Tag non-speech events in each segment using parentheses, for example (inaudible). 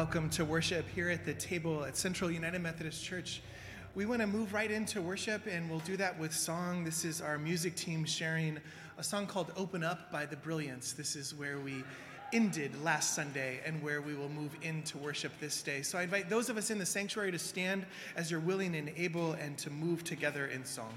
welcome to worship here at the table at Central United Methodist Church. We want to move right into worship, and we'll do that with song. This is our music team sharing a song called Open Up by The Brilliance. This is where we ended last Sunday and where we will move into worship this day. So I invite those of us in the sanctuary to stand as you're willing and able and to move together in song.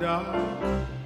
The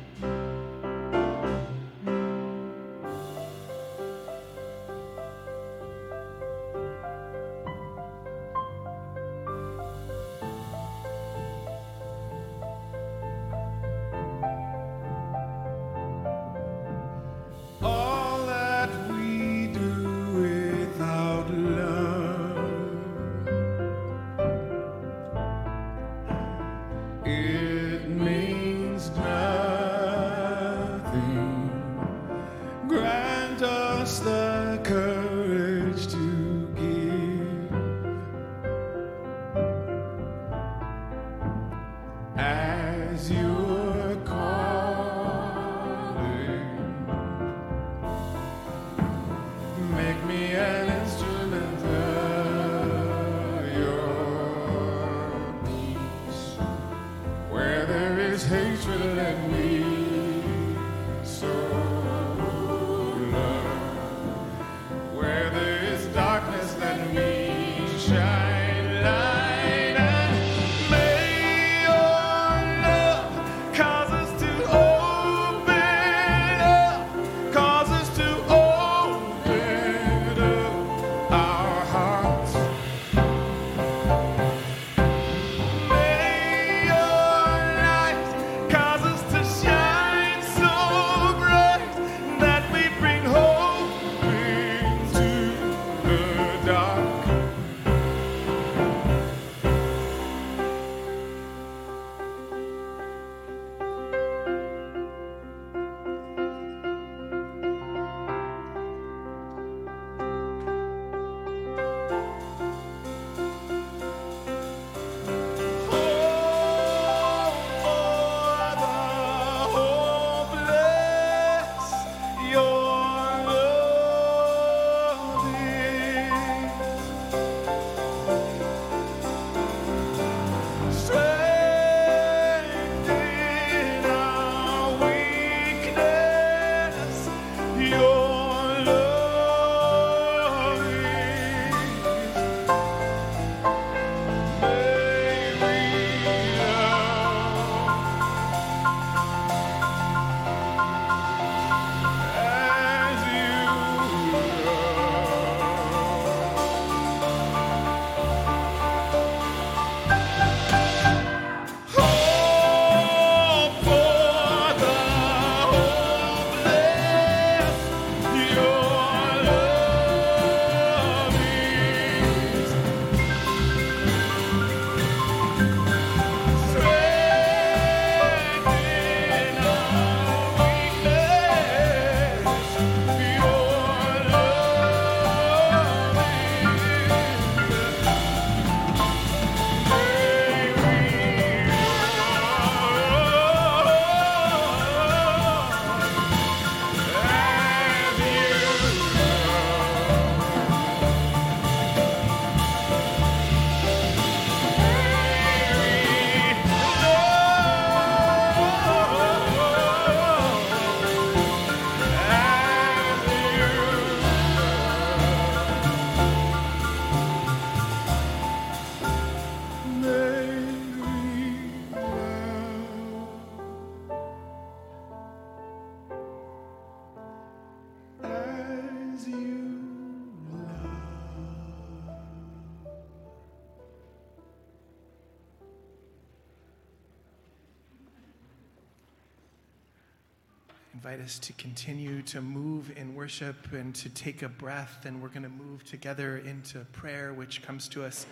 invite us to continue to move in worship and to take a breath. And we're going to move together into prayer, which comes to us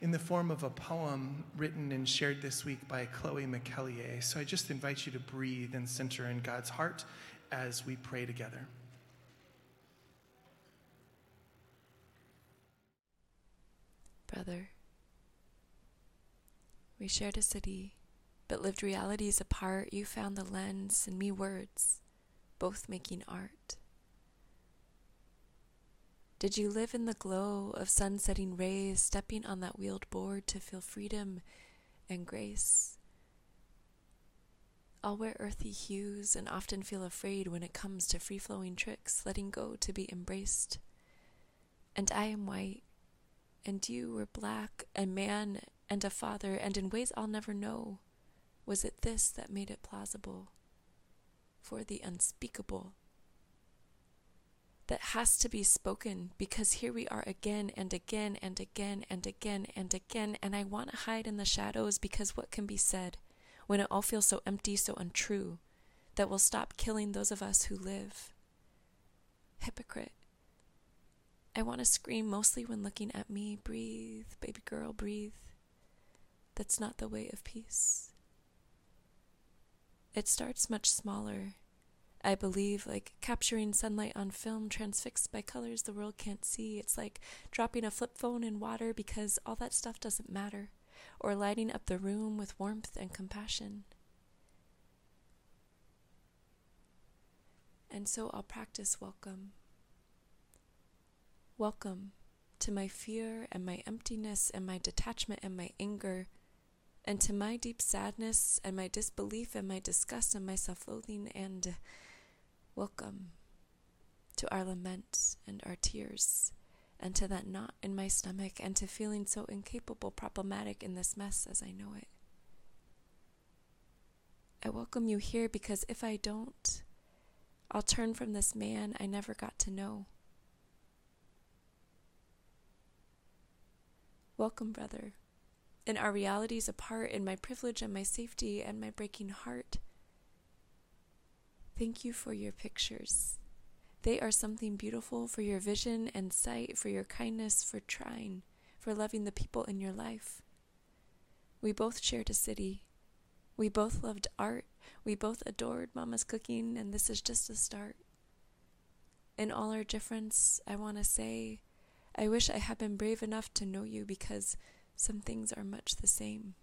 in the form of a poem written and shared this week by Chloe McKellier. So I just invite you to breathe and center in God's heart as we pray together. Brother, we shared a city, but lived realities apart. You found the lens and me words, both making art. Did you live in the glow of sunsetting rays, stepping on that wheeled board to feel freedom and grace? I'll wear earthy hues and often feel afraid when it comes to free flowing tricks, letting go to be embraced. And I am white, and you were black, a man and a father, and in ways I'll never know. Was it this that made it plausible? For the unspeakable that has to be spoken because here we are again and again and again and again and again. And I want to hide in the shadows because what can be said when it all feels so empty, so untrue, that will stop killing those of us who live? Hypocrite. I want to scream mostly when looking at me. Breathe, baby girl, breathe. That's not the way of peace. It starts much smaller I believe like capturing sunlight on film transfixed by colors the world can't see. It's like dropping a flip phone in water because all that stuff doesn't matter, or lighting up the room with warmth and compassion. And so I'll practice welcome. Welcome to my fear and my emptiness and my detachment and my anger, and to my deep sadness and my disbelief and my disgust and my self loathing and Welcome to our lament and our tears, and to that knot in my stomach, and to feeling so incapable, problematic in this mess as I know it. I welcome you here because if I don't, I'll turn from this man I never got to know. Welcome, brother. In our realities apart, in my privilege and my safety and my breaking heart. Thank you for your pictures. They are something beautiful for your vision and sight, for your kindness, for trying, for loving the people in your life. We both shared a city. We both loved art. We both adored Mama's cooking, and this is just a start. In all our difference, I want to say, I wish I had been brave enough to know you because some things are much the same.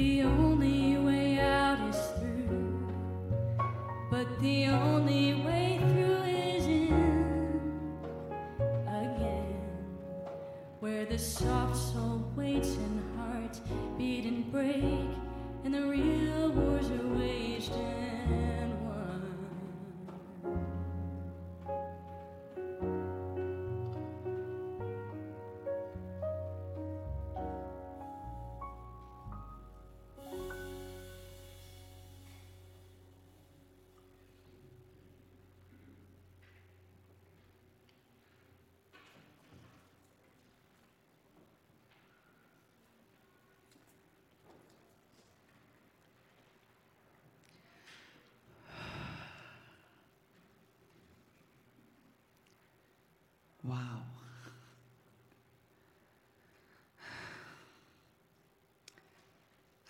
The only way out is through, but the only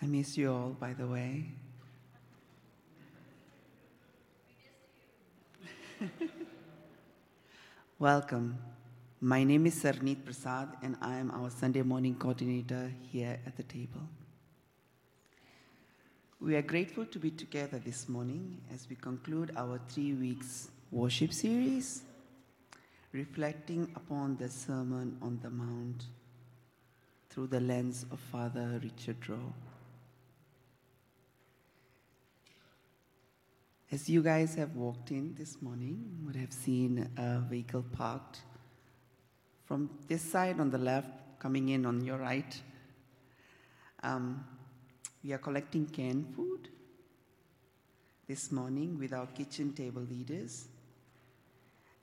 I miss you all, by the way. (laughs) Welcome. My name is Sarneet Prasad, and I am our Sunday morning coordinator here at the table. We are grateful to be together this morning as we conclude our three weeks worship series reflecting upon the Sermon on the Mount through the lens of Father Richard Rohr. As you guys have walked in this morning, would have seen a vehicle parked from this side on the left, coming in on your right. Um, we are collecting canned food this morning with our kitchen table leaders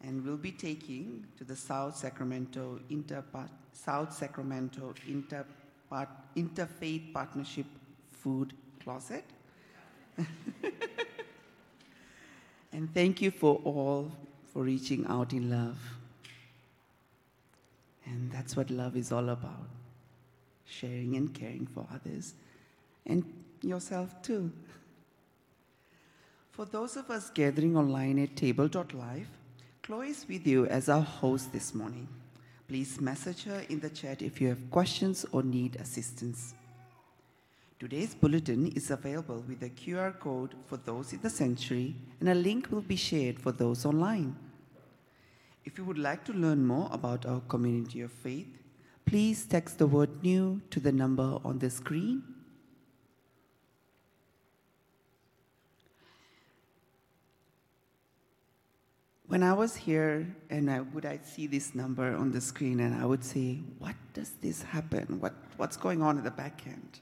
and we'll be taking to the South Sacramento Interpart- South Sacramento Interpart- Interfaith Partnership Food Closet. (laughs) and thank you for all for reaching out in love. And that's what love is all about sharing and caring for others and yourself too. For those of us gathering online at table.live, Chloe is with you as our host this morning. Please message her in the chat if you have questions or need assistance. Today's bulletin is available with a QR code for those in the sanctuary, and a link will be shared for those online. If you would like to learn more about our community of faith, please text the word new to the number on the screen. When I was here and I would I see this number on the screen and I would say, what does this happen? What, what's going on at the back end?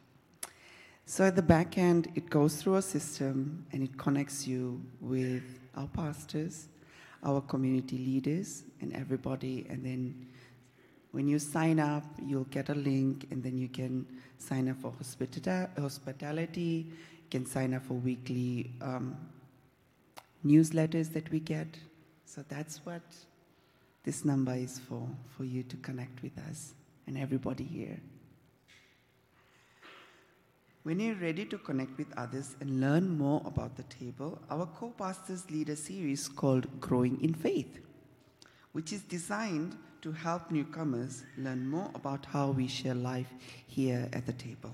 So at the back end, it goes through a system and it connects you with our pastors, our community leaders, and everybody. And then when you sign up, you'll get a link, and then you can sign up for hospita- hospitality, you can sign up for weekly um, newsletters that we get. So that's what this number is for, for you to connect with us and everybody here. When you're ready to connect with others and learn more about the table, our co pastors lead a series called Growing in Faith, which is designed to help newcomers learn more about how we share life here at the table.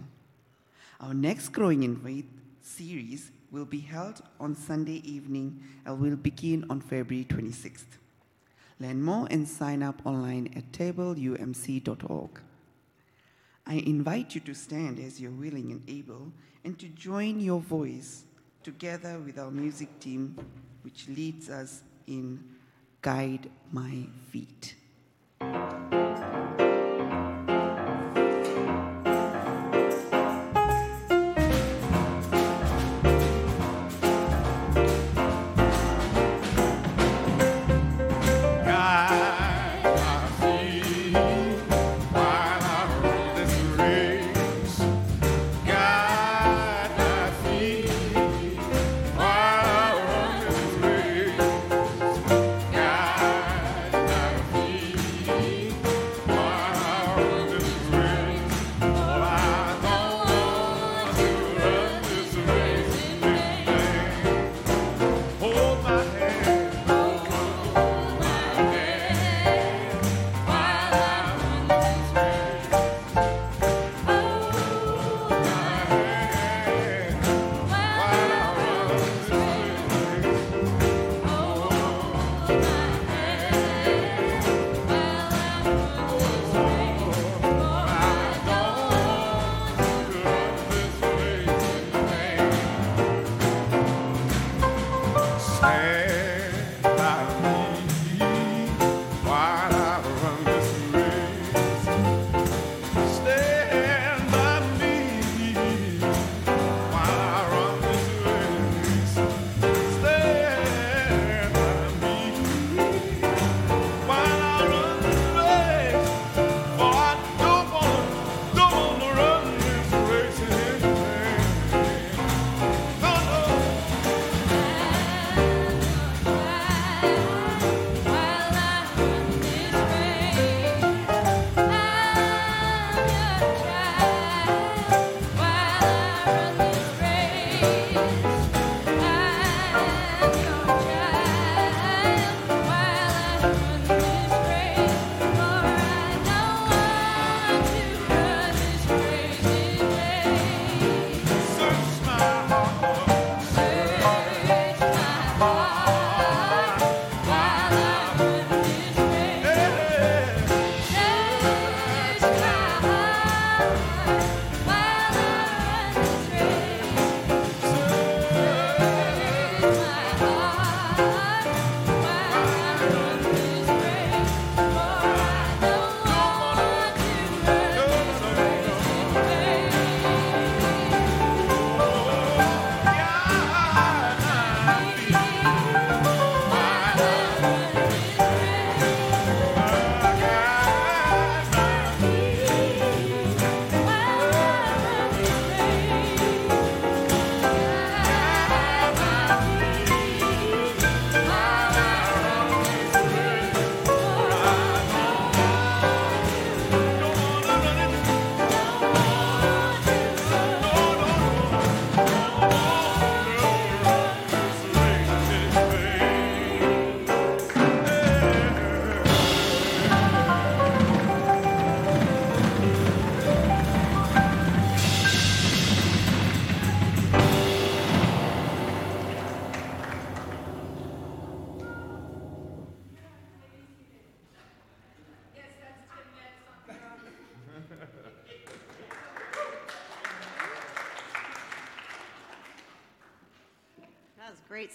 Our next Growing in Faith series will be held on Sunday evening and will begin on February 26th. Learn more and sign up online at tableumc.org. I invite you to stand as you're willing and able and to join your voice together with our music team, which leads us in Guide My Feet.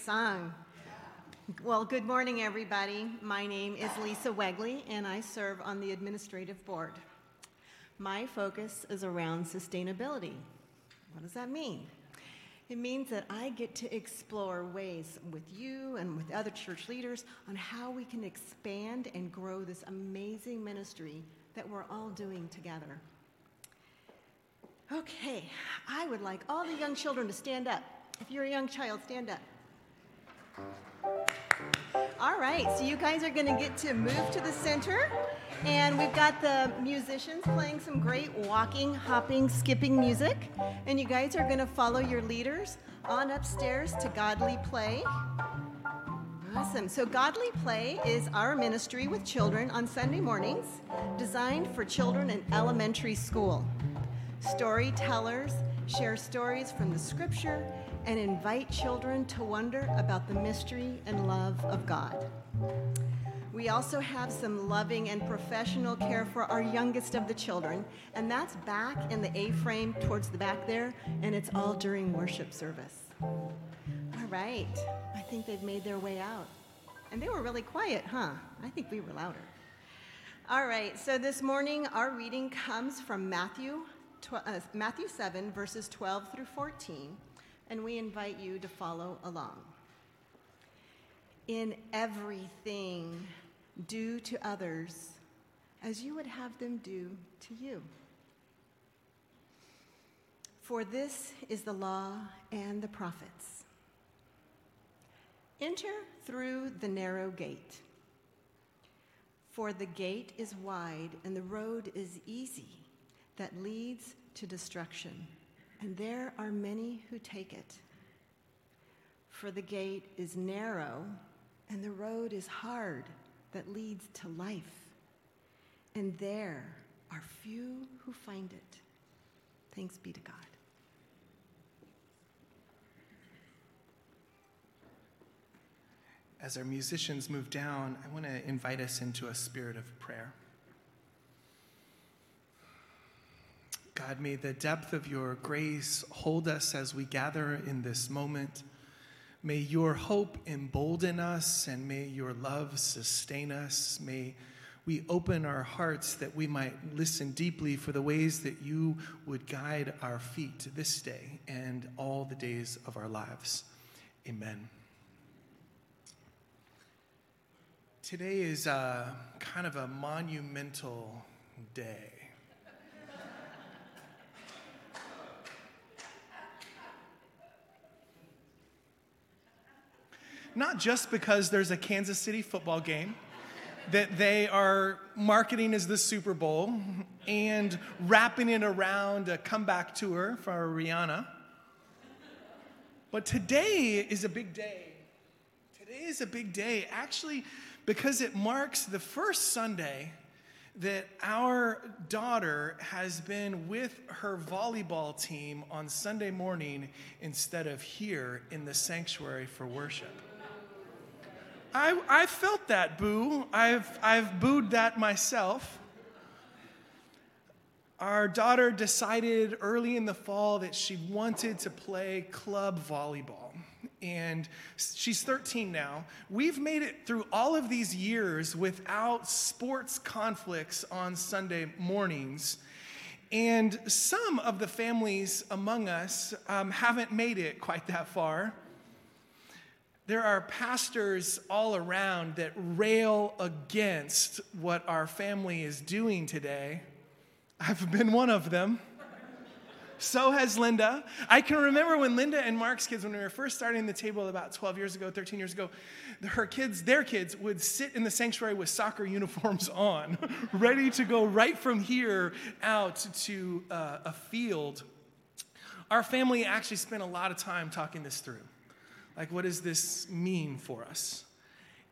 Song. Well, good morning, everybody. My name is Lisa Wegley, and I serve on the administrative board. My focus is around sustainability. What does that mean? It means that I get to explore ways with you and with other church leaders on how we can expand and grow this amazing ministry that we're all doing together. Okay, I would like all the young children to stand up. If you're a young child, stand up. All right, so you guys are going to get to move to the center, and we've got the musicians playing some great walking, hopping, skipping music, and you guys are going to follow your leaders on upstairs to Godly Play. Awesome. So, Godly Play is our ministry with children on Sunday mornings, designed for children in elementary school. Storytellers share stories from the scripture and invite children to wonder about the mystery and love of God. We also have some loving and professional care for our youngest of the children, and that's back in the A frame towards the back there, and it's all during worship service. All right, I think they've made their way out. And they were really quiet, huh? I think we were louder. All right, so this morning our reading comes from Matthew, uh, Matthew 7, verses 12 through 14, and we invite you to follow along. In everything, do to others as you would have them do to you. For this is the law and the prophets. Enter through the narrow gate. For the gate is wide and the road is easy that leads to destruction, and there are many who take it. For the gate is narrow and the road is hard that leads to life, and there are few who find it. Thanks be to God. As our musicians move down, I want to invite us into a spirit of prayer. God, may the depth of your grace hold us as we gather in this moment. May your hope embolden us and may your love sustain us. May we open our hearts that we might listen deeply for the ways that you would guide our feet this day and all the days of our lives. Amen. Today is a, kind of a monumental day. Not just because there's a Kansas City football game that they are marketing as the Super Bowl and wrapping it around a comeback tour for Rihanna. But today is a big day. Today is a big day, actually, because it marks the first Sunday that our daughter has been with her volleyball team on Sunday morning instead of here in the sanctuary for worship. I, I felt that boo. I've, I've booed that myself. Our daughter decided early in the fall that she wanted to play club volleyball. And she's 13 now. We've made it through all of these years without sports conflicts on Sunday mornings. And some of the families among us um, haven't made it quite that far. There are pastors all around that rail against what our family is doing today. I've been one of them. So has Linda. I can remember when Linda and Mark's kids, when we were first starting the table about 12 years ago, 13 years ago, her kids, their kids, would sit in the sanctuary with soccer uniforms on, (laughs) ready to go right from here out to uh, a field. Our family actually spent a lot of time talking this through. Like, what does this mean for us?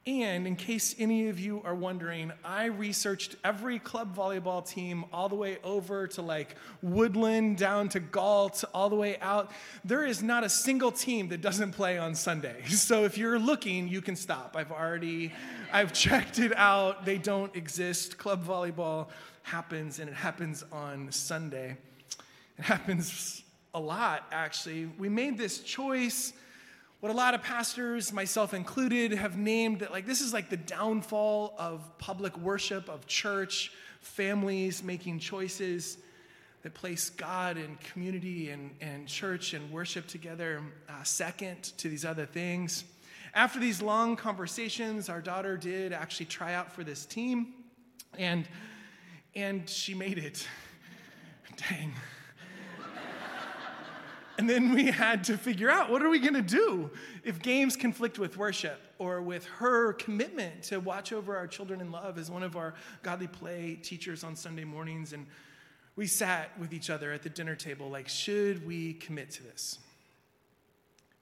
And in case any of you are wondering, I researched every club volleyball team all the way over to like Woodland, down to Galt, all the way out. There is not a single team that doesn't play on Sunday. (laughs) So if you're looking, you can stop. I've already, I've checked it out. They don't exist. Club volleyball happens, and it happens on Sunday. It happens a lot, actually. We made this choice what a lot of pastors, myself included, have named that like this is like the downfall of public worship, of church, families making choices that place God and community and, and church and worship together uh, second to these other things. After these long conversations, our daughter did actually try out for this team, and, and she made it. (laughs) Dang. And then we had to figure out what are we going to do if games conflict with worship or with her commitment to watch over our children in love as one of our godly play teachers on Sunday mornings. And we sat with each other at the dinner table like, should we commit to this?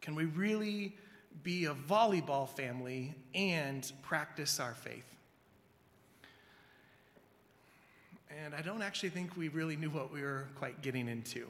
Can we really be a volleyball family and practice our faith? And I don't actually think we really knew what we were quite getting into.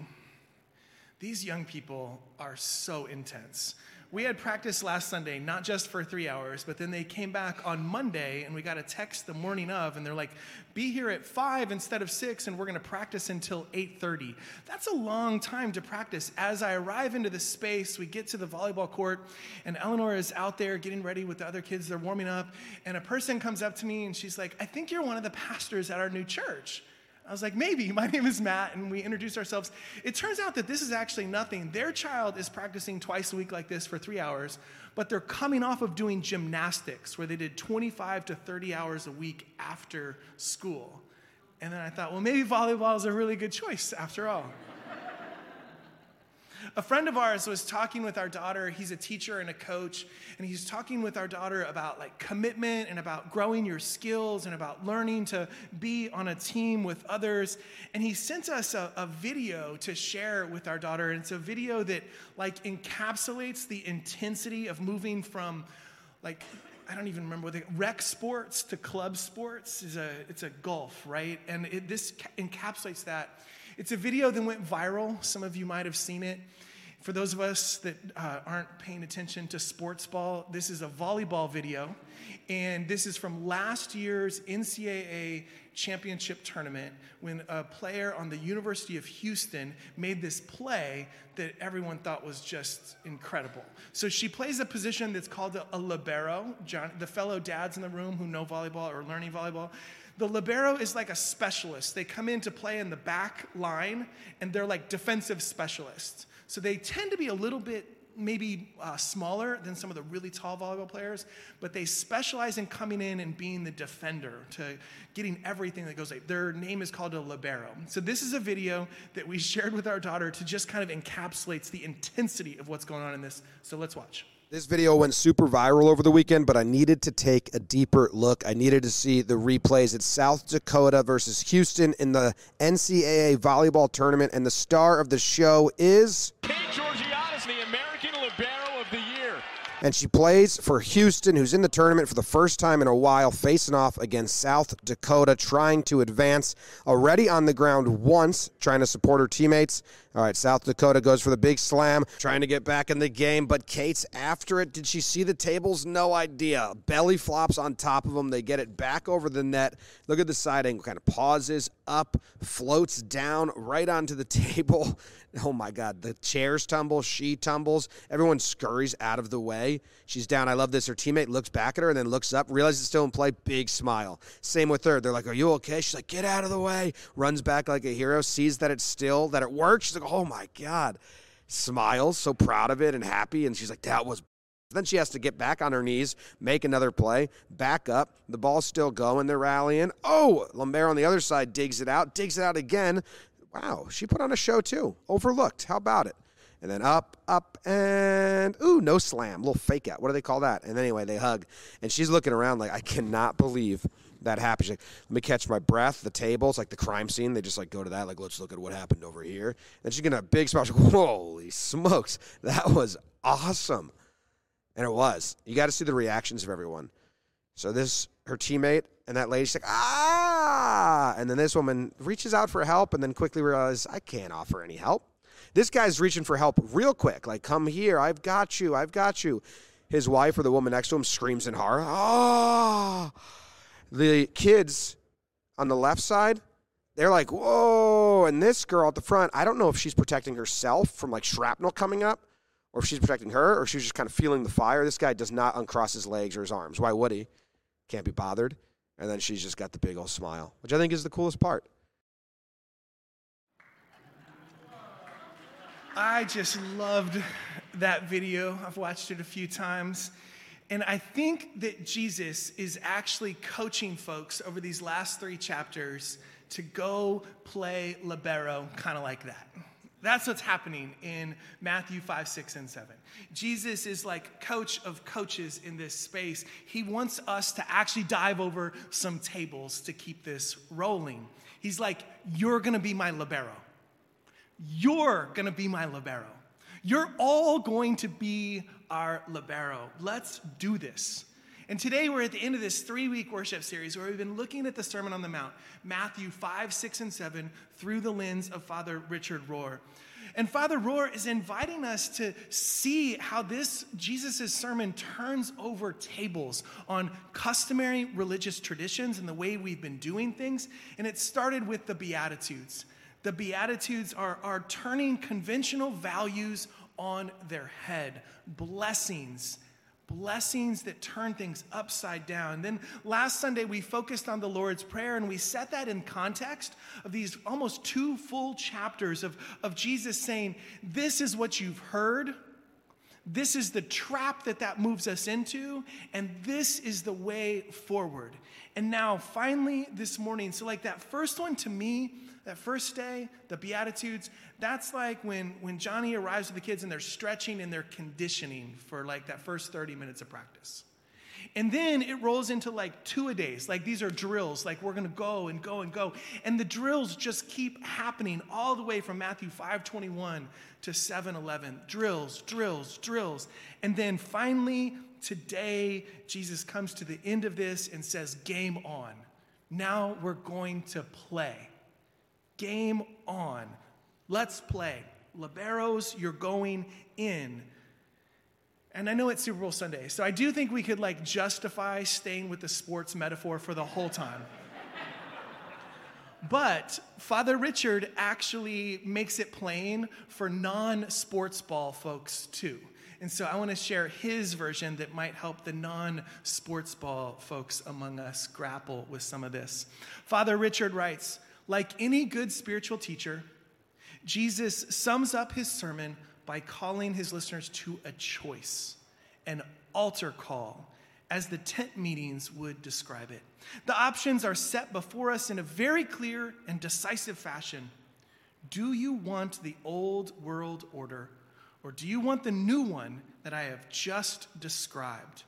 These young people are so intense. We had practice last Sunday, not just for three hours, but then they came back on Monday and we got a text the morning of, and they're like, be here at five instead of six, and we're gonna practice until 8:30. That's a long time to practice. As I arrive into the space, we get to the volleyball court, and Eleanor is out there getting ready with the other kids, they're warming up, and a person comes up to me and she's like, I think you're one of the pastors at our new church. I was like, maybe. (laughs) My name is Matt, and we introduced ourselves. It turns out that this is actually nothing. Their child is practicing twice a week like this for three hours, but they're coming off of doing gymnastics where they did 25 to 30 hours a week after school. And then I thought, well, maybe volleyball is a really good choice after all. A friend of ours was talking with our daughter. He's a teacher and a coach, and he's talking with our daughter about like commitment and about growing your skills and about learning to be on a team with others. And he sent us a, a video to share with our daughter. And it's a video that like encapsulates the intensity of moving from like I don't even remember what they rec sports to club sports is a it's a golf, right? And it, this ca- encapsulates that. It's a video that went viral. Some of you might have seen it. For those of us that uh, aren't paying attention to sports ball, this is a volleyball video. And this is from last year's NCAA championship tournament when a player on the University of Houston made this play that everyone thought was just incredible. So she plays a position that's called a, a libero. John, the fellow dads in the room who know volleyball or learning volleyball, the libero is like a specialist. They come in to play in the back line, and they're like defensive specialists. So they tend to be a little bit maybe uh, smaller than some of the really tall volleyball players, but they specialize in coming in and being the defender to getting everything that goes. Their name is called a libero. So this is a video that we (laughs) shared with our daughter to just kind of encapsulates the intensity of what's going on in this. So let's watch. This video went super viral over the weekend, but I needed to take a deeper look. I needed to see the replays. It's South Dakota versus Houston in the NCAA volleyball tournament, and the star of the show is. Kate Georgiadis, the American Libero of the Year. And she plays for Houston, who's in the tournament for the first time in a while, facing off against South Dakota, trying to advance. Already on the ground once, trying to support her teammates. All right, South Dakota goes for the big slam, trying to get back in the game, but Kate's after it. Did she see the tables? No idea. Belly flops on top of them. They get it back over the net. Look at the side angle, kind of pauses up, floats down right onto the (laughs) table. Oh my God, the chairs tumble, she tumbles, everyone scurries out of the way. She's down. I love this. Her teammate looks back at her and then looks up, realizes it's still in play, big smile. Same with her. They're like, Are you okay? She's like, Get out of the way. Runs back like a hero, sees that it's still, that it works. She's like, Oh my God. Smiles, so proud of it and happy. And she's like, That was then she has to get back on her knees, make another play, back up. The ball's still going. They're rallying. Oh, Lambert on the other side digs it out, digs it out again. Wow, she put on a show too. Overlooked. How about it? And then up, up, and ooh, no slam. Little fake out. What do they call that? And anyway, they hug. And she's looking around like, I cannot believe that happens. Like, let me catch my breath. The tables, like the crime scene, they just like go to that. Like, let's look at what happened over here. And she's have a big. She's like, Holy smokes, that was awesome. And it was. You got to see the reactions of everyone. So this, her teammate and that lady, she's like, ah! And then this woman reaches out for help and then quickly realizes, I can't offer any help. This guy's reaching for help real quick. Like, come here. I've got you. I've got you. His wife or the woman next to him screams in horror. Ah! The kids on the left side, they're like, whoa. And this girl at the front, I don't know if she's protecting herself from like shrapnel coming up or if she's protecting her, or she's just kind of feeling the fire. This guy does not uncross his legs or his arms. Why would he? Can't be bothered. And then she's just got the big old smile, which I think is the coolest part. I just loved that video. I've watched it a few times. And I think that Jesus is actually coaching folks over these last three chapters to go play libero, kind of like that. That's what's happening in Matthew 5, 6, and 7. Jesus is like coach of coaches in this space. He wants us to actually dive over some tables to keep this rolling. He's like, You're gonna be my libero. You're gonna be my libero. You're all going to be our libero. Let's do this. And today we're at the end of this three week worship series where we've been looking at the Sermon on the Mount, Matthew 5, 6, and 7, through the lens of Father Richard Rohr. And Father Rohr is inviting us to see how this Jesus' sermon turns over tables on customary religious traditions and the way we've been doing things. And it started with the Beatitudes. The Beatitudes are, are turning conventional values on their head, blessings blessings that turn things upside down. Then last Sunday, we focused on the Lord's Prayer and we set that in context of these almost two full chapters of, of Jesus saying, This is what you've heard. This is the trap that that moves us into, and this is the way forward. And now, finally, this morning, so like that first one to me, that first day, the Beatitudes, that's like when, when Johnny arrives with the kids and they're stretching and they're conditioning for like that first 30 minutes of practice. And then it rolls into like two a days. Like these are drills. Like we're going to go and go and go. And the drills just keep happening all the way from Matthew 5:21 to 7:11. Drills, drills, drills. And then finally today Jesus comes to the end of this and says, "Game on." Now we're going to play. Game on. Let's play. Liberos, you're going in. And I know it's Super Bowl Sunday, so I do think we could like justify staying with the sports metaphor for the whole time. (laughs) but Father Richard actually makes it plain for non sports ball folks too. And so I want to share his version that might help the non sports ball folks among us grapple with some of this. Father Richard writes Like any good spiritual teacher, Jesus sums up his sermon by calling his listeners to a choice, an altar call, as the tent meetings would describe it. The options are set before us in a very clear and decisive fashion. Do you want the old world order, or do you want the new one that I have just described?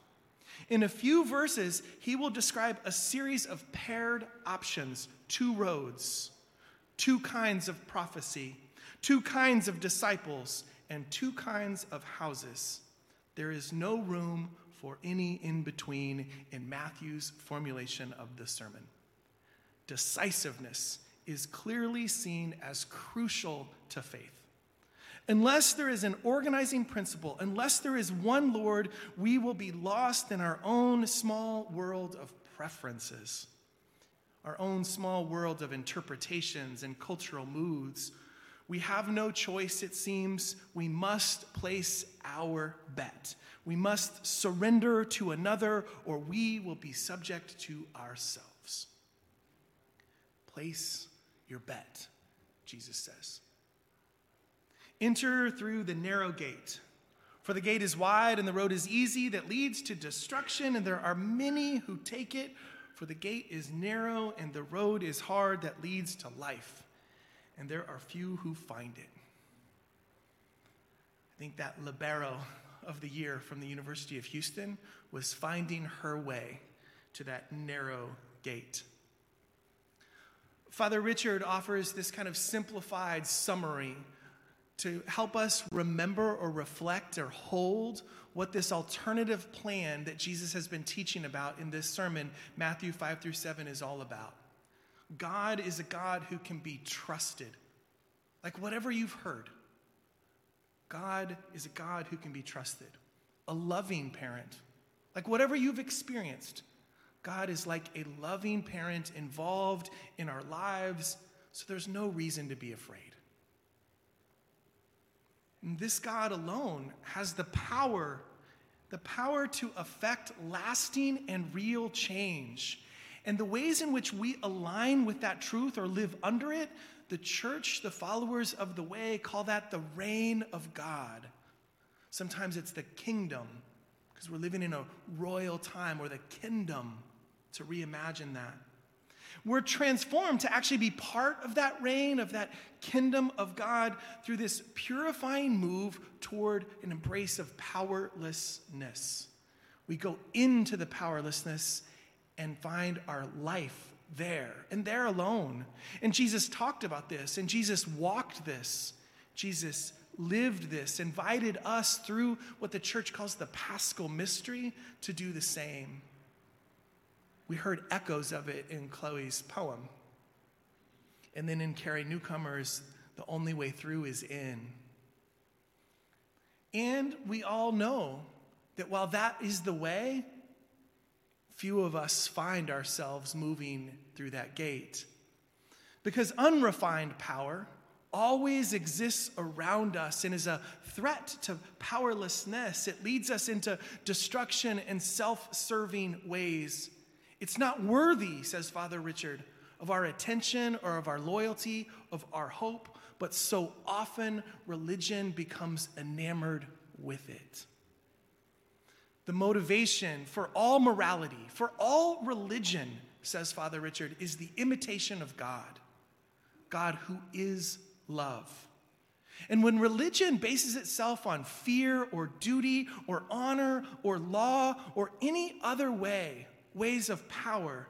In a few verses, he will describe a series of paired options, two roads, two kinds of prophecy, two kinds of disciples, and two kinds of houses. There is no room for any in between in Matthew's formulation of the sermon. Decisiveness is clearly seen as crucial to faith. Unless there is an organizing principle, unless there is one Lord, we will be lost in our own small world of preferences, our own small world of interpretations and cultural moods. We have no choice, it seems. We must place our bet. We must surrender to another, or we will be subject to ourselves. Place your bet, Jesus says. Enter through the narrow gate. For the gate is wide and the road is easy that leads to destruction, and there are many who take it. For the gate is narrow and the road is hard that leads to life, and there are few who find it. I think that libero of the year from the University of Houston was finding her way to that narrow gate. Father Richard offers this kind of simplified summary to help us remember or reflect or hold what this alternative plan that Jesus has been teaching about in this sermon, Matthew 5 through 7, is all about. God is a God who can be trusted. Like whatever you've heard, God is a God who can be trusted. A loving parent. Like whatever you've experienced, God is like a loving parent involved in our lives, so there's no reason to be afraid. This God alone has the power, the power to affect lasting and real change. And the ways in which we align with that truth or live under it, the church, the followers of the way, call that the reign of God. Sometimes it's the kingdom, because we're living in a royal time, or the kingdom, to reimagine that. We're transformed to actually be part of that reign, of that kingdom of God through this purifying move toward an embrace of powerlessness. We go into the powerlessness and find our life there and there alone. And Jesus talked about this, and Jesus walked this. Jesus lived this, invited us through what the church calls the paschal mystery to do the same. We heard echoes of it in Chloe's poem. And then in Carrie Newcomer's, The Only Way Through is In. And we all know that while that is the way, few of us find ourselves moving through that gate. Because unrefined power always exists around us and is a threat to powerlessness. It leads us into destruction and self serving ways. It's not worthy, says Father Richard, of our attention or of our loyalty, of our hope, but so often religion becomes enamored with it. The motivation for all morality, for all religion, says Father Richard, is the imitation of God, God who is love. And when religion bases itself on fear or duty or honor or law or any other way, ways of power,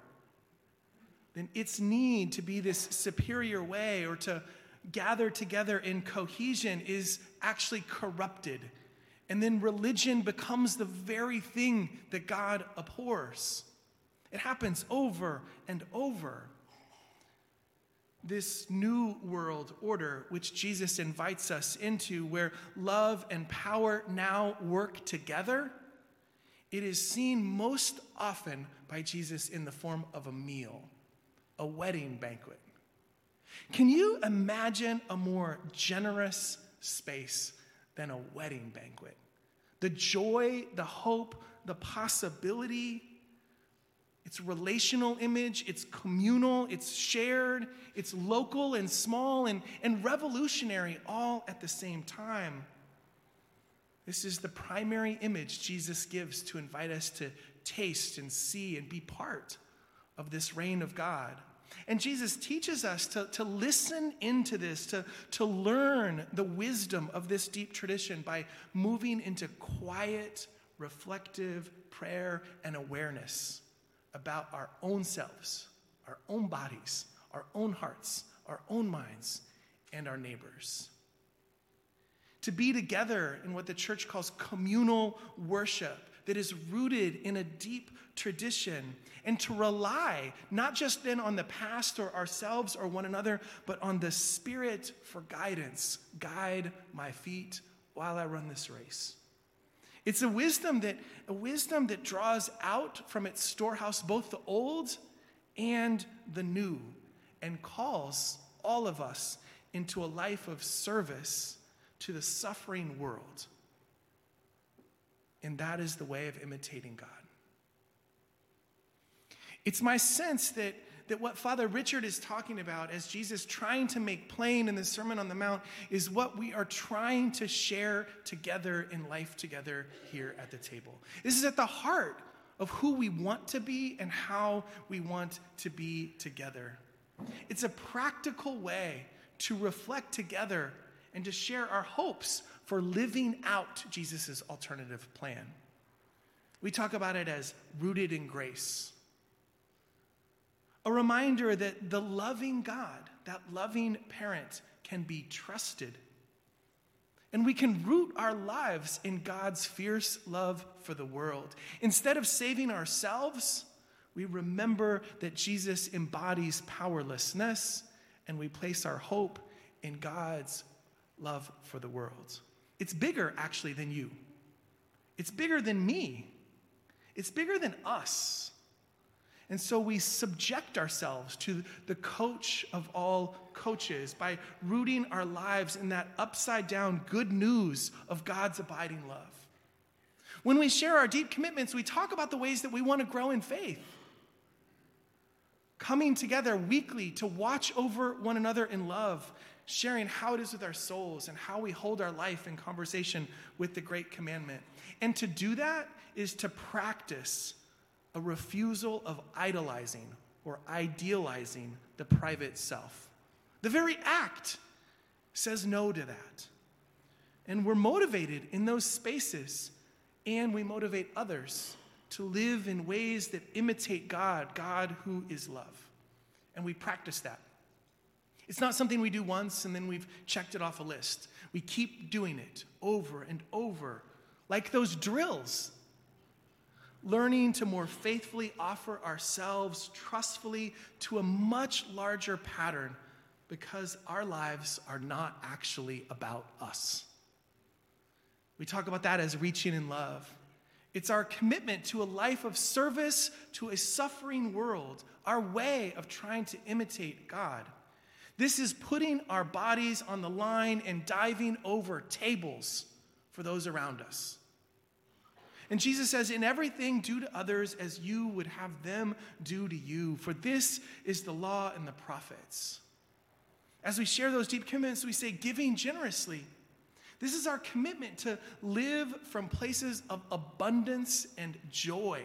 then its need to be this superior way or to gather together in cohesion is actually corrupted. And then religion becomes the very thing that God abhors. It happens over and over. This new world order, which Jesus invites us into, where love and power now work together, it is seen most often by Jesus in the form of a meal, a wedding banquet. Can you imagine a more generous space than a wedding banquet? The joy, the hope, the possibility. It's relational image, it's communal, it's shared, it's local and small and, and revolutionary all at the same time. This is the primary image Jesus gives to invite us to taste and see and be part of this reign of God. And Jesus teaches us to, to listen into this, to, to learn the wisdom of this deep tradition by moving into quiet, reflective prayer and awareness about our own selves, our own bodies, our own hearts, our own minds, and our neighbors. To be together in what the church calls communal worship that is rooted in a deep tradition and to rely not just then on the past or ourselves or one another, but on the Spirit for guidance. Guide my feet while I run this race. It's a wisdom that a wisdom that draws out from its storehouse both the old and the new and calls all of us into a life of service to the suffering world. And that is the way of imitating God. It's my sense that, that what Father Richard is talking about as Jesus trying to make plain in the Sermon on the Mount is what we are trying to share together in life together here at the table. This is at the heart of who we want to be and how we want to be together. It's a practical way to reflect together and to share our hopes for living out Jesus' alternative plan. We talk about it as rooted in grace a reminder that the loving God, that loving parent, can be trusted. And we can root our lives in God's fierce love for the world. Instead of saving ourselves, we remember that Jesus embodies powerlessness and we place our hope in God's love for the world. It's bigger, actually, than you, it's bigger than me, it's bigger than us. And so we subject ourselves to the coach of all coaches by rooting our lives in that upside down good news of God's abiding love. When we share our deep commitments, we talk about the ways that we want to grow in faith. Coming together weekly to watch over one another in love, sharing how it is with our souls and how we hold our life in conversation with the great commandment. And to do that is to practice a refusal of idolizing or idealizing the private self. The very act says no to that. And we're motivated in those spaces, and we motivate others to live in ways that imitate God, God who is love. And we practice that. It's not something we do once and then we've checked it off a list. We keep doing it over and over, like those drills learning to more faithfully offer ourselves trustfully to a much larger pattern because our lives are not actually about us. We talk about that as reaching in love. It's our commitment to a life of service to a suffering world, our way of trying to imitate God. This is putting our bodies on the line and diving over tables for those around us. And Jesus says, In everything, do to others as you would have them do to you, for this is the law and the prophets. As we share those deep commitments, we say, giving generously. This is our commitment to live from places of abundance and joy.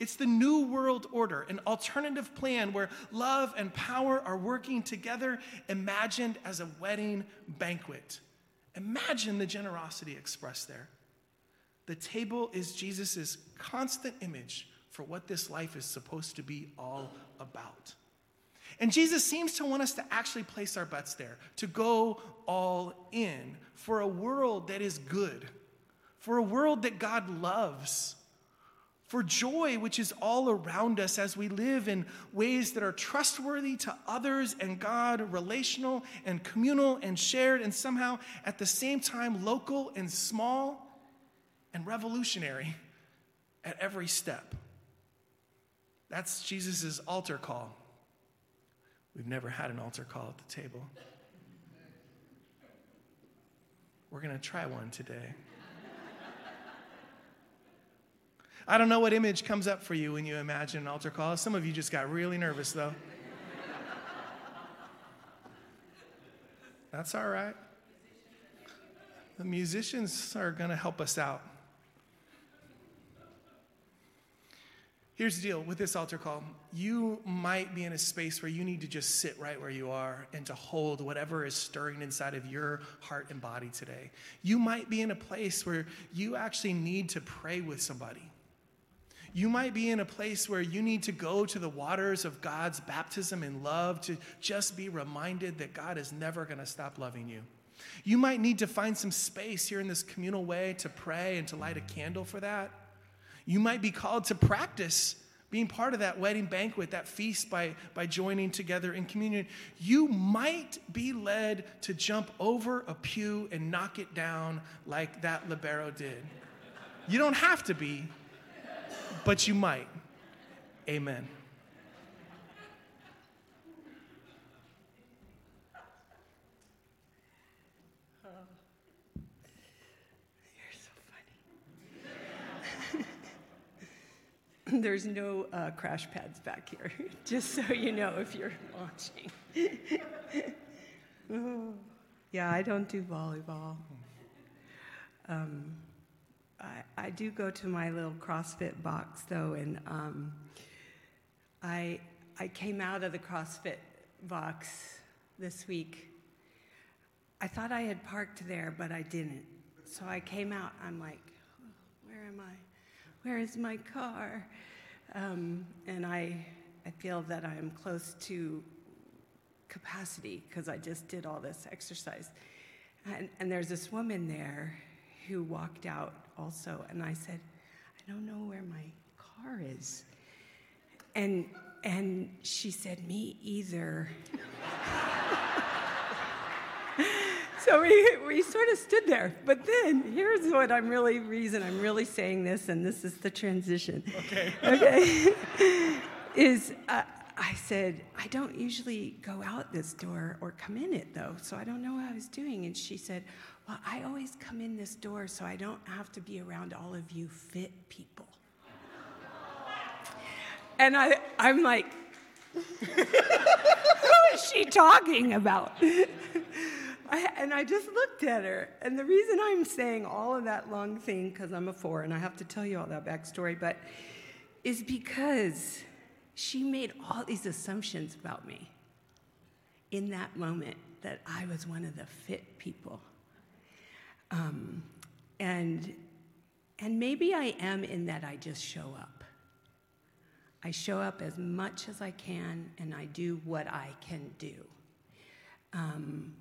It's the new world order, an alternative plan where love and power are working together, imagined as a wedding banquet. Imagine the generosity expressed there. The table is Jesus' constant image for what this life is supposed to be all about. And Jesus seems to want us to actually place our bets there, to go all in for a world that is good, for a world that God loves, for joy which is all around us as we live in ways that are trustworthy to others and God, relational and communal and shared, and somehow at the same time local and small and revolutionary at every step. That's Jesus' altar call. We've never had an altar call at the table. We're going to try one today. I don't know what image comes up for you when you imagine an altar call. Some of you just got really nervous, though. That's all right. The musicians are going to help us out. Here's the deal with this altar call. You might be in a space where you need to just sit right where you are and to hold whatever is stirring inside of your heart and body today. You might be in a place where you actually need to pray with somebody. You might be in a place where you need to go to the waters of God's baptism in love to just be reminded that God is never going to stop loving you. You might need to find some space here in this communal way to pray and to light a candle for that. You might be called to practice being part of that wedding banquet, that feast by, by joining together in communion. You might be led to jump over a pew and knock it down like that libero did. You don't have to be, but you might. Amen. Oh. You're so funny. (laughs) There's no uh, crash pads back here, (laughs) just so you know if you're watching. (laughs) Oh, yeah, I don't do volleyball. Um, I, I do go to my little CrossFit box though, and um, I I came out of the CrossFit box this week. I thought I had parked there, but I didn't. So I came out. I'm like, "Oh, where am I? Where is my car? Um, and I I feel that I am close to capacity because I just did all this exercise. And, and there's this woman there who walked out also, and I said, I don't know where my car is. And, and she said, Me either. (laughs) so we, we sort of stood there. But then here's what I'm really, reason I'm really saying this, and this is the transition. Okay. (laughs) Okay. is uh, I said, I don't usually go out this door or come in it though, so I don't know what I was doing. And she said, Well, I always come in this door so I don't have to be around all of you fit people. And I, I'm like, (laughs) Who is she talking about? I, and I just looked at her. And the reason I'm saying all of that long thing, because I'm a four and I have to tell you all that backstory, but is because she made all these assumptions about me in that moment that I was one of the fit people. Um, and, and maybe I am in that I just show up. I show up as much as I can and I do what I can do. Um,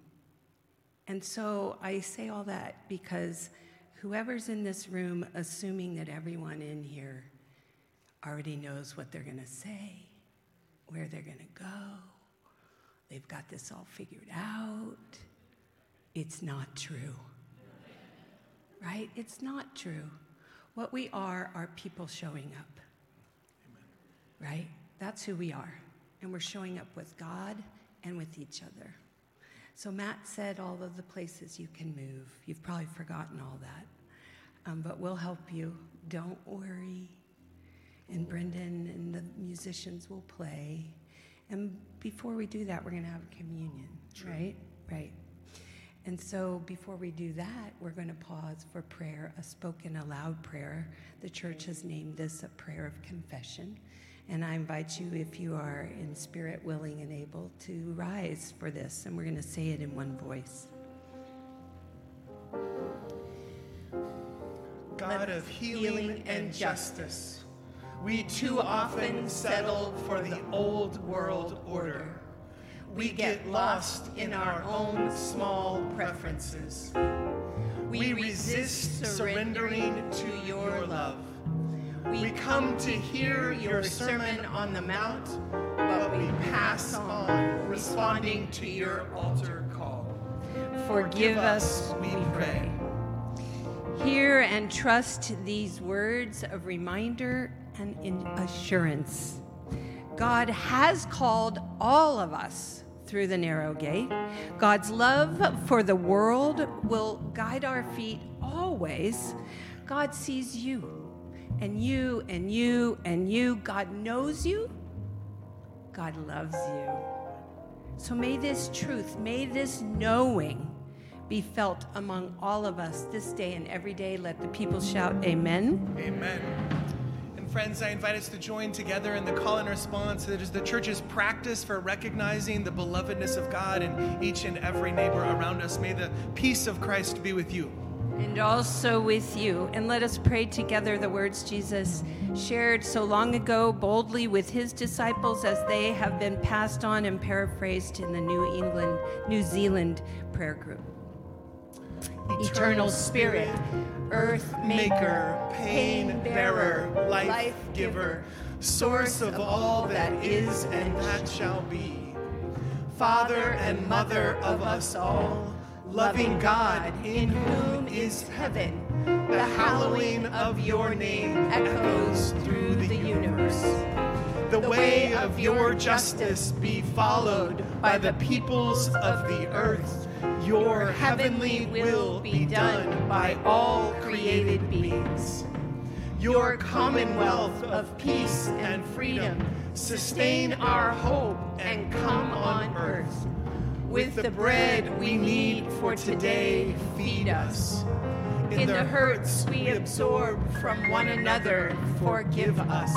and so I say all that because whoever's in this room, assuming that everyone in here already knows what they're going to say, where they're going to go, they've got this all figured out, it's not true. Right? It's not true. What we are are people showing up, right? That's who we are. And we're showing up with God and with each other. So Matt said all of the places you can move. You've probably forgotten all that. Um, but we'll help you. Don't worry. And Brendan and the musicians will play. And before we do that, we're going to have communion, right? Right. And so before we do that, we're going to pause for prayer, a spoken aloud prayer. The church has named this a prayer of confession. And I invite you, if you are in spirit, willing, and able, to rise for this. And we're going to say it in one voice. God of healing and justice, we too often settle for the old world order. We get lost in our own small preferences. We resist surrendering to your love. We come to hear your Sermon on the Mount, but we pass on responding to your altar call. Forgive us, we pray. Hear and trust these words of reminder and in assurance. God has called all of us through the narrow gate. God's love for the world will guide our feet always. God sees you and you and you and you. God knows you. God loves you. So may this truth, may this knowing be felt among all of us this day and every day. Let the people shout, Amen. Amen. And friends, I invite us to join together in the call and response that is the church's practice for recognizing the belovedness of God in each and every neighbor around us. May the peace of Christ be with you. And also with you. And let us pray together the words Jesus shared so long ago boldly with his disciples as they have been passed on and paraphrased in the New England, New Zealand prayer group. Eternal Spirit, Earth Maker, Pain Bearer, life giver, source of all that is and that shall be. Father and mother of us all, loving God, in whom is heaven, the hallowing of your name echoes through the universe. The way of your justice be followed by the peoples of the earth. Your heavenly will be done by all created beings. Your commonwealth of peace and freedom sustain our hope and come on earth. With the bread we need for today, feed us. In the hurts we absorb from one another, forgive us.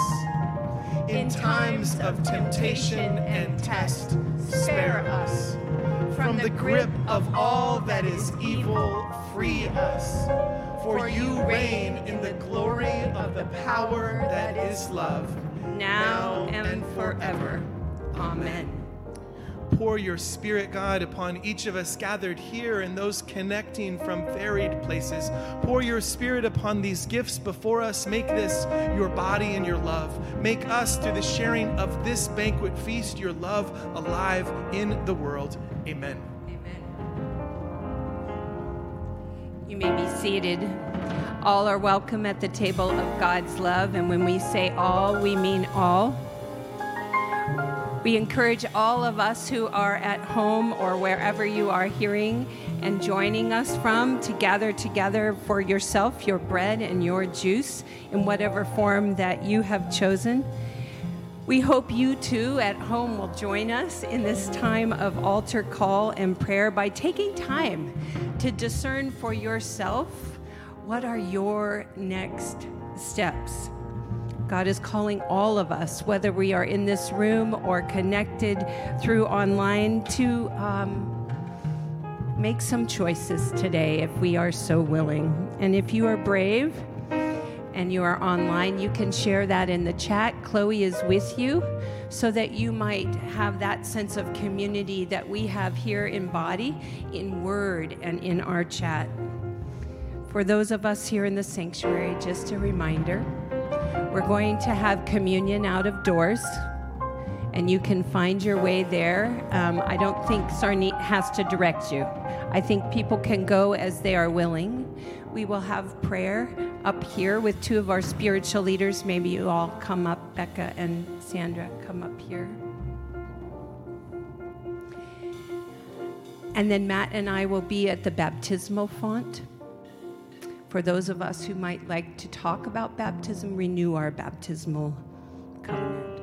In times of temptation and test, spare us. From the grip of all that is evil, free us. For you reign in the glory of the power that is love, now and forever. Amen. Pour your Spirit, God, upon each of us gathered here and those connecting from varied places. Pour your Spirit upon these gifts before us. Make this your body and your love. Make us, through the sharing of this banquet feast, your love alive in the world. Amen. You may be seated. All are welcome at the table of God's love. And when we say all, we mean all. We encourage all of us who are at home or wherever you are hearing and joining us from to gather together for yourself, your bread and your juice in whatever form that you have chosen. We hope you too at home will join us in this time of altar call and prayer by taking time to discern for yourself what are your next steps. God is calling all of us, whether we are in this room or connected through online, to um, make some choices today if we are so willing. And if you are brave and you are online, you can share that in the chat. Chloe is with you so that you might have that sense of community that we have here in body, in word, and in our chat. For those of us here in the sanctuary, just a reminder we're going to have communion out of doors. and you can find your way there. Um, I don't think Sarneet has to direct you. I think people can go as they are willing. We will have prayer up here with two of our spiritual leaders. Maybe you all come up, Becca and Sandra, come up here. And then Matt and I will be at the baptismal font. For those of us who might like to talk about baptism, renew our baptismal covenant.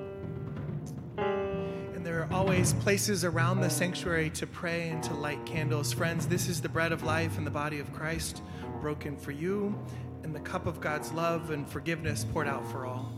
And there are always places around the sanctuary to pray and to light candles. Friends, this is the bread of life and the body of Christ broken for you, and the cup of God's love and forgiveness poured out for all.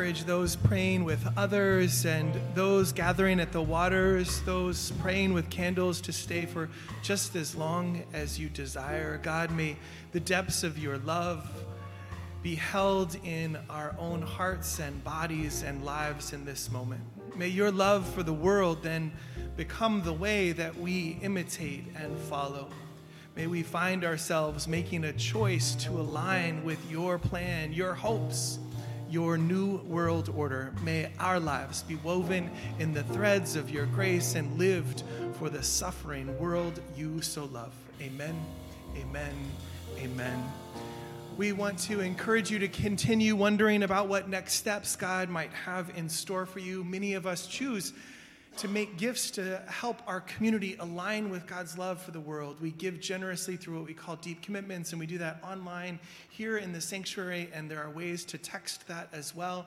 Encourage those praying with others and those gathering at the waters, those praying with candles to stay for just as long as you desire. God, may the depths of your love be held in our own hearts and bodies and lives in this moment. May your love for the world then become the way that we imitate and follow. May we find ourselves making a choice to align with your plan, your hopes, your new world order. May our lives be woven in the threads of your grace and lived for the suffering world you so love. Amen, amen, amen. We want to encourage you to continue wondering about what next steps God might have in store for you. Many of us choose to make gifts to help our community align with God's love for the world. We give generously through what we call deep commitments, and we do that online here in the sanctuary, and there are ways to text that as well.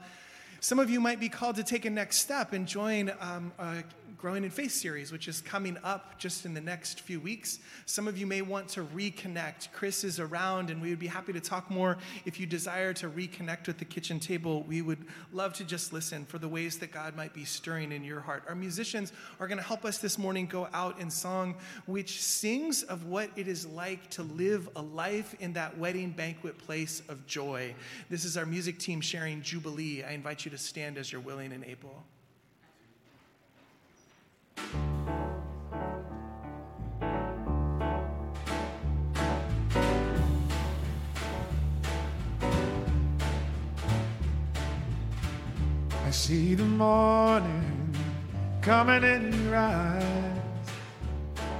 Some of you might be called to take a next step and join um, a Growing in Faith series, which is coming up just in the next few weeks. Some of you may want to reconnect. Chris is around, and we would be happy to talk more if you desire to reconnect with the kitchen table. We would love to just listen for the ways that God might be stirring in your heart. Our musicians are going to help us this morning go out in song, which sings of what it is like to live a life in that wedding banquet place of joy. This is our music team sharing Jubilee. I invite you to stand as you're willing and able. See the morning coming in your eyes.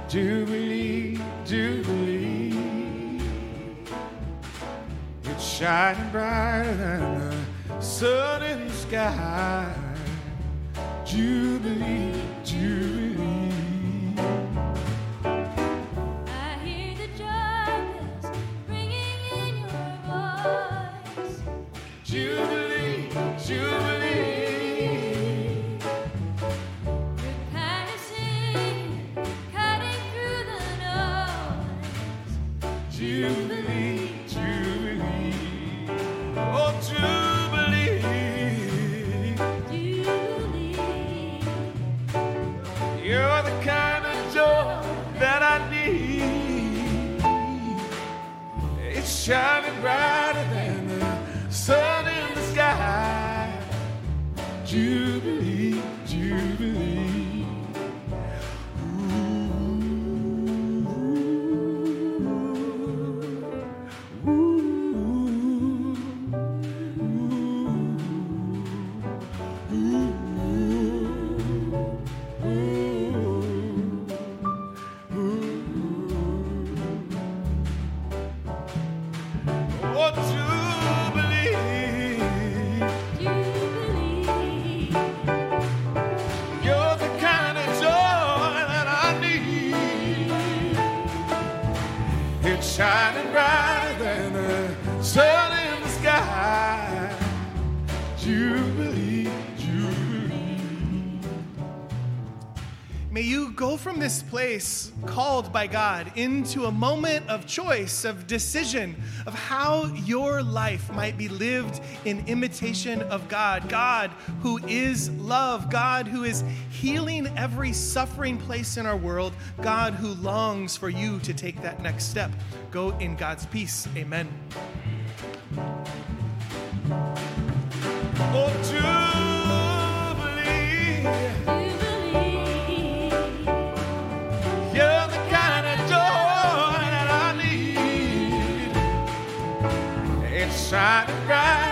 Jubilee, Jubilee. It's shining brighter than the sun in the sky. Jubilee, Jubilee. It's go from this place called by God into a moment of choice, of decision, of how your life might be lived in imitation of God. God who is love, God who is healing every suffering place in our world, God who longs for you to take that next step. Go in God's peace. Amen. Oh, Jubilee. Shining brighter